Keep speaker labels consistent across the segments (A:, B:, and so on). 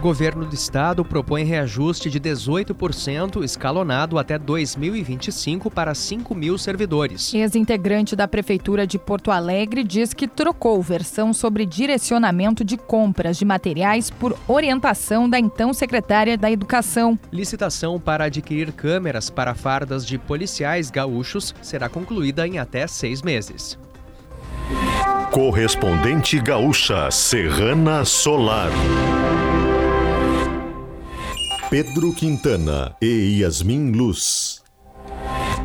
A: O governo do estado propõe reajuste de 18% escalonado até 2025 para 5 mil servidores.
B: Ex-integrante da Prefeitura de Porto Alegre diz que trocou versão sobre direcionamento de compras de materiais por orientação da então secretária da Educação.
A: Licitação para adquirir câmeras para fardas de policiais gaúchos será concluída em até seis meses.
C: Correspondente gaúcha Serrana Solar. Pedro Quintana e Yasmin Luz.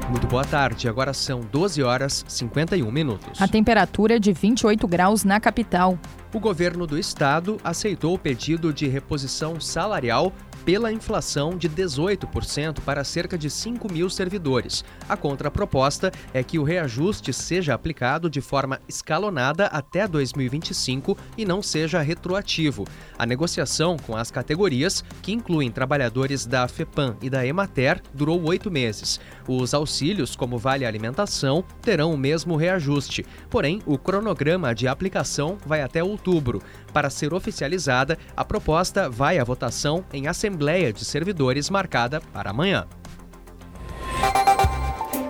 A: Muito boa tarde, agora são 12 horas 51 minutos.
B: A temperatura é de 28 graus na capital.
A: O governo do estado aceitou o pedido de reposição salarial pela inflação de 18% para cerca de 5 mil servidores. A contraproposta é que o reajuste seja aplicado de forma escalonada até 2025 e não seja retroativo. A negociação com as categorias, que incluem trabalhadores da FEPAM e da Emater, durou oito meses. Os auxílios, como Vale Alimentação, terão o mesmo reajuste. Porém, o cronograma de aplicação vai até outubro. Para ser oficializada, a proposta vai à votação em Assembleia de Servidores marcada para amanhã.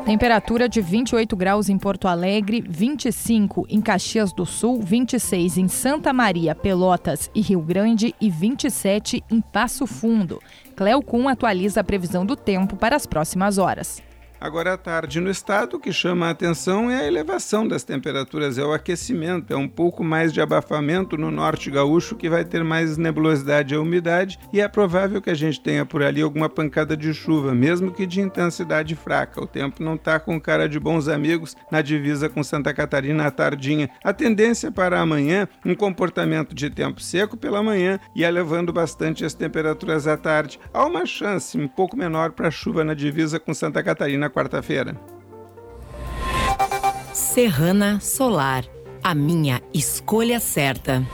B: Temperatura de 28 graus em Porto Alegre, 25 em Caxias do Sul, 26 em Santa Maria, Pelotas e Rio Grande e 27 em Passo Fundo. Cleocum atualiza a previsão do tempo para as próximas horas.
D: Agora à tarde no estado, o que chama a atenção é a elevação das temperaturas, é o aquecimento, é um pouco mais de abafamento no norte gaúcho que vai ter mais nebulosidade e umidade e é provável que a gente tenha por ali alguma pancada de chuva, mesmo que de intensidade fraca. O tempo não está com cara de bons amigos na divisa com Santa Catarina à tardinha. A tendência para amanhã, um comportamento de tempo seco pela manhã e elevando bastante as temperaturas à tarde. Há uma chance um pouco menor para chuva na divisa com Santa Catarina na quarta-feira.
E: Serrana Solar, a minha escolha certa.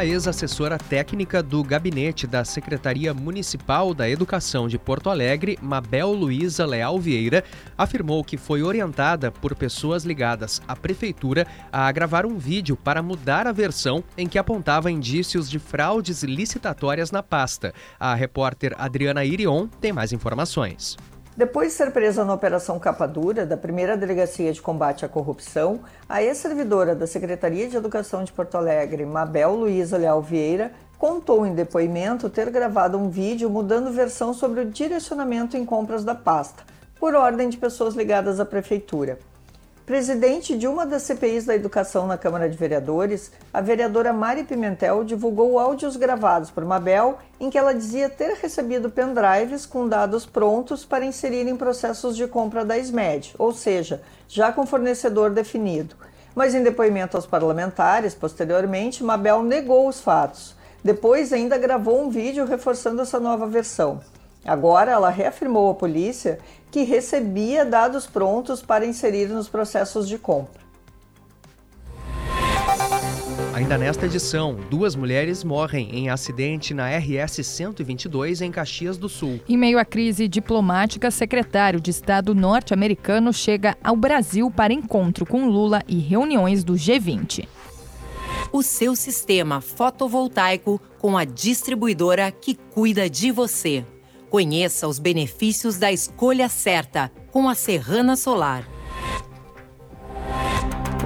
A: A ex-assessora técnica do gabinete da Secretaria Municipal da Educação de Porto Alegre, Mabel Luiza Leal Vieira, afirmou que foi orientada por pessoas ligadas à prefeitura a gravar um vídeo para mudar a versão em que apontava indícios de fraudes licitatórias na pasta. A repórter Adriana Irion tem mais informações.
F: Depois de ser presa na Operação Capa Dura, da primeira Delegacia de Combate à Corrupção, a ex-servidora da Secretaria de Educação de Porto Alegre, Mabel Luiza Leal Vieira, contou em depoimento ter gravado um vídeo mudando versão sobre o direcionamento em compras da pasta, por ordem de pessoas ligadas à Prefeitura. Presidente de uma das CPIs da educação na Câmara de Vereadores, a vereadora Mari Pimentel divulgou áudios gravados por Mabel em que ela dizia ter recebido pendrives com dados prontos para inserir em processos de compra da SMED, ou seja, já com fornecedor definido. Mas em depoimento aos parlamentares, posteriormente, Mabel negou os fatos. Depois ainda gravou um vídeo reforçando essa nova versão. Agora, ela reafirmou à polícia que recebia dados prontos para inserir nos processos de compra.
A: Ainda nesta edição, duas mulheres morrem em acidente na RS 122 em Caxias do Sul.
B: Em meio à crise diplomática, secretário de Estado norte-americano chega ao Brasil para encontro com Lula e reuniões do G20.
E: O seu sistema fotovoltaico com a distribuidora que cuida de você. Conheça os benefícios da escolha certa com a Serrana Solar.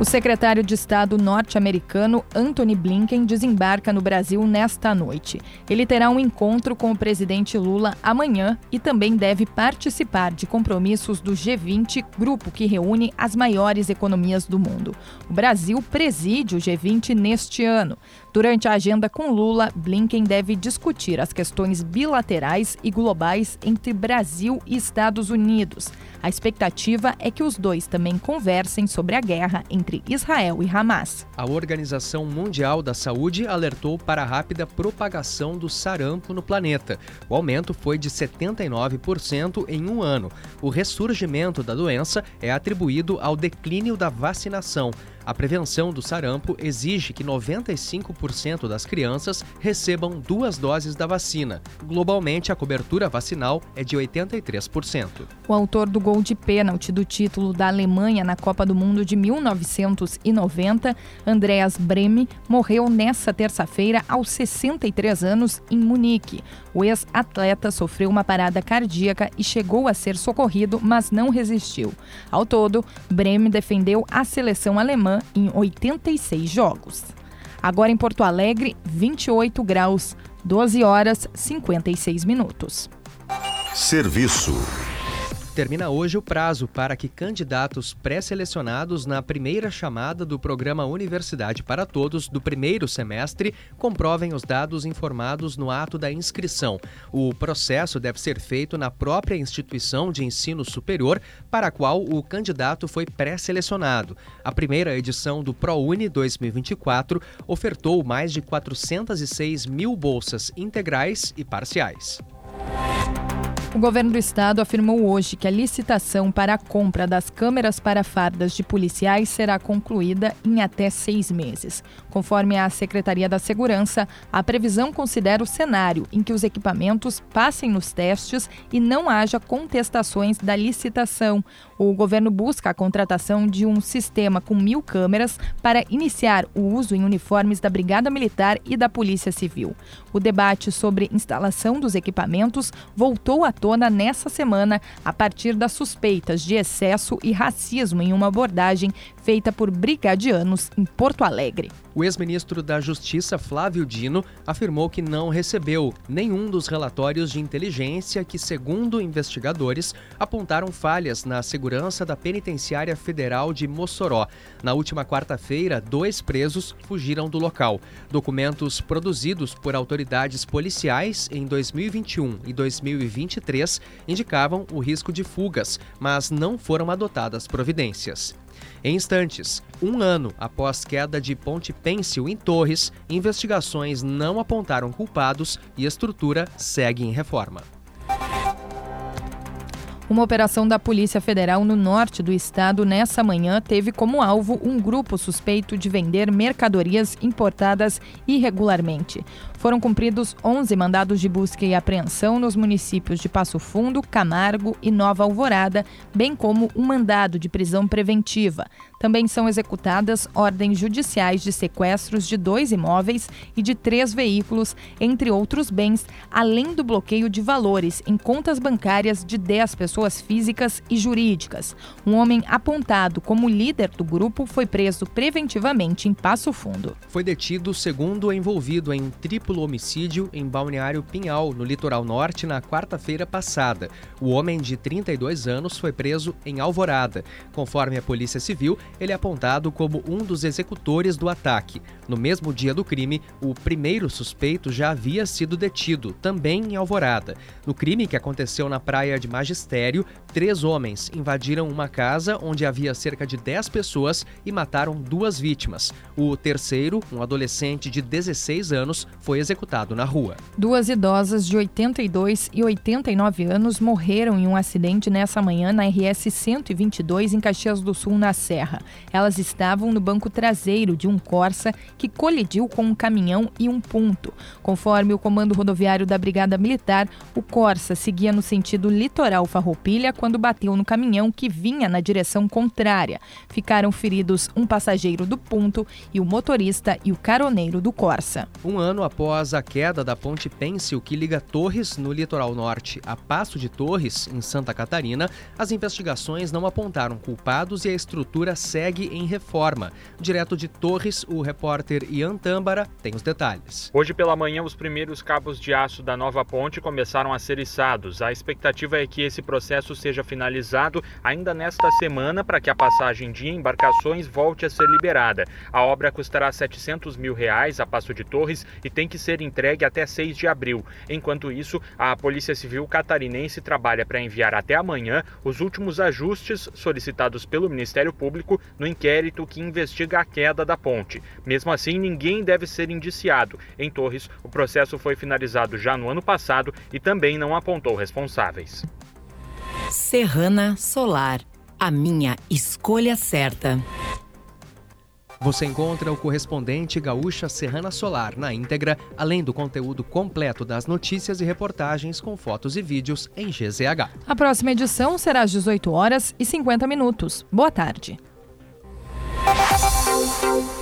B: O secretário de Estado norte-americano Anthony Blinken desembarca no Brasil nesta noite. Ele terá um encontro com o presidente Lula amanhã e também deve participar de compromissos do G20, grupo que reúne as maiores economias do mundo. O Brasil preside o G20 neste ano. Durante a agenda com Lula, Blinken deve discutir as questões bilaterais e globais entre Brasil e Estados Unidos. A expectativa é que os dois também conversem sobre a guerra entre Israel e Hamas.
A: A Organização Mundial da Saúde alertou para a rápida propagação do sarampo no planeta. O aumento foi de 79% em um ano. O ressurgimento da doença é atribuído ao declínio da vacinação. A prevenção do sarampo exige que 95% das crianças recebam duas doses da vacina. Globalmente, a cobertura vacinal é de 83%.
B: O autor do gol de pênalti do título da Alemanha na Copa do Mundo de 1990, Andreas Breme, morreu nesta terça-feira aos 63 anos em Munique. O ex-atleta sofreu uma parada cardíaca e chegou a ser socorrido, mas não resistiu. Ao todo, Breme defendeu a seleção alemã em 86 jogos. Agora em Porto Alegre, 28 graus, 12 horas 56 minutos.
C: Serviço.
A: Termina hoje o prazo para que candidatos pré-selecionados na primeira chamada do programa Universidade para Todos do primeiro semestre comprovem os dados informados no ato da inscrição. O processo deve ser feito na própria instituição de ensino superior para a qual o candidato foi pré-selecionado. A primeira edição do ProUni 2024 ofertou mais de 406 mil bolsas integrais e parciais.
B: O governo do estado afirmou hoje que a licitação para a compra das câmeras para fardas de policiais será concluída em até seis meses. Conforme a Secretaria da Segurança, a previsão considera o cenário em que os equipamentos passem nos testes e não haja contestações da licitação. O governo busca a contratação de um sistema com mil câmeras para iniciar o uso em uniformes da Brigada Militar e da Polícia Civil. O debate sobre instalação dos equipamentos voltou à tona nessa semana a partir das suspeitas de excesso e racismo em uma abordagem feita por brigadianos em Porto Alegre.
A: O ex-ministro da Justiça, Flávio Dino, afirmou que não recebeu nenhum dos relatórios de inteligência que, segundo investigadores, apontaram falhas na segurança da Penitenciária Federal de Mossoró. Na última quarta-feira, dois presos fugiram do local. Documentos produzidos por autoridades policiais em 2021 e 2023 indicavam o risco de fugas, mas não foram adotadas providências. Em instantes, um ano após queda de Ponte Pêncil em Torres, investigações não apontaram culpados e estrutura segue em reforma.
B: Uma operação da Polícia Federal no norte do estado nessa manhã teve como alvo um grupo suspeito de vender mercadorias importadas irregularmente. Foram cumpridos 11 mandados de busca e apreensão nos municípios de Passo Fundo, Camargo e Nova Alvorada, bem como um mandado de prisão preventiva. Também são executadas ordens judiciais de sequestros de dois imóveis e de três veículos, entre outros bens, além do bloqueio de valores em contas bancárias de 10 pessoas físicas e jurídicas. Um homem apontado como líder do grupo foi preso preventivamente em Passo Fundo.
A: Foi detido o segundo envolvido em triplo duplo homicídio em Balneário Pinhal, no litoral norte, na quarta-feira passada. O homem de 32 anos foi preso em Alvorada. Conforme a Polícia Civil, ele é apontado como um dos executores do ataque. No mesmo dia do crime, o primeiro suspeito já havia sido detido, também em Alvorada. No crime que aconteceu na praia de Magistério, três homens invadiram uma casa onde havia cerca de 10 pessoas e mataram duas vítimas. O terceiro, um adolescente de 16 anos, foi executado na rua.
B: Duas idosas de 82 e 89 anos morreram em um acidente nessa manhã na RS 122 em Caxias do Sul, na Serra. Elas estavam no banco traseiro de um Corsa que colidiu com um caminhão e um ponto. Conforme o comando rodoviário da Brigada Militar, o Corsa seguia no sentido litoral Farroupilha quando bateu no caminhão que vinha na direção contrária. Ficaram feridos um passageiro do ponto e o motorista e o caroneiro do Corsa.
A: Um ano após a queda da ponte Pêncil que liga Torres, no litoral norte, a Passo de Torres, em Santa Catarina, as investigações não apontaram culpados e a estrutura segue em reforma. Direto de Torres, o repórter Ian Tâmbara tem os detalhes.
G: Hoje pela manhã, os primeiros cabos de aço da nova ponte começaram a ser içados. A expectativa é que esse processo seja finalizado ainda nesta semana para que a passagem de embarcações volte a ser liberada. A obra custará 700 mil reais a Passo de Torres e tem que ser entregue até 6 de abril. Enquanto isso, a Polícia Civil catarinense trabalha para enviar até amanhã os últimos ajustes solicitados pelo Ministério Público no inquérito que investiga a queda da ponte. Mesmo assim, ninguém deve ser indiciado. Em Torres, o processo foi finalizado já no ano passado e também não apontou responsáveis.
E: Serrana Solar, a minha escolha certa.
A: Você encontra o correspondente Gaúcha Serrana Solar na íntegra, além do conteúdo completo das notícias e reportagens com fotos e vídeos em GZH.
B: A próxima edição será às 18 horas e 50 minutos. Boa tarde. Música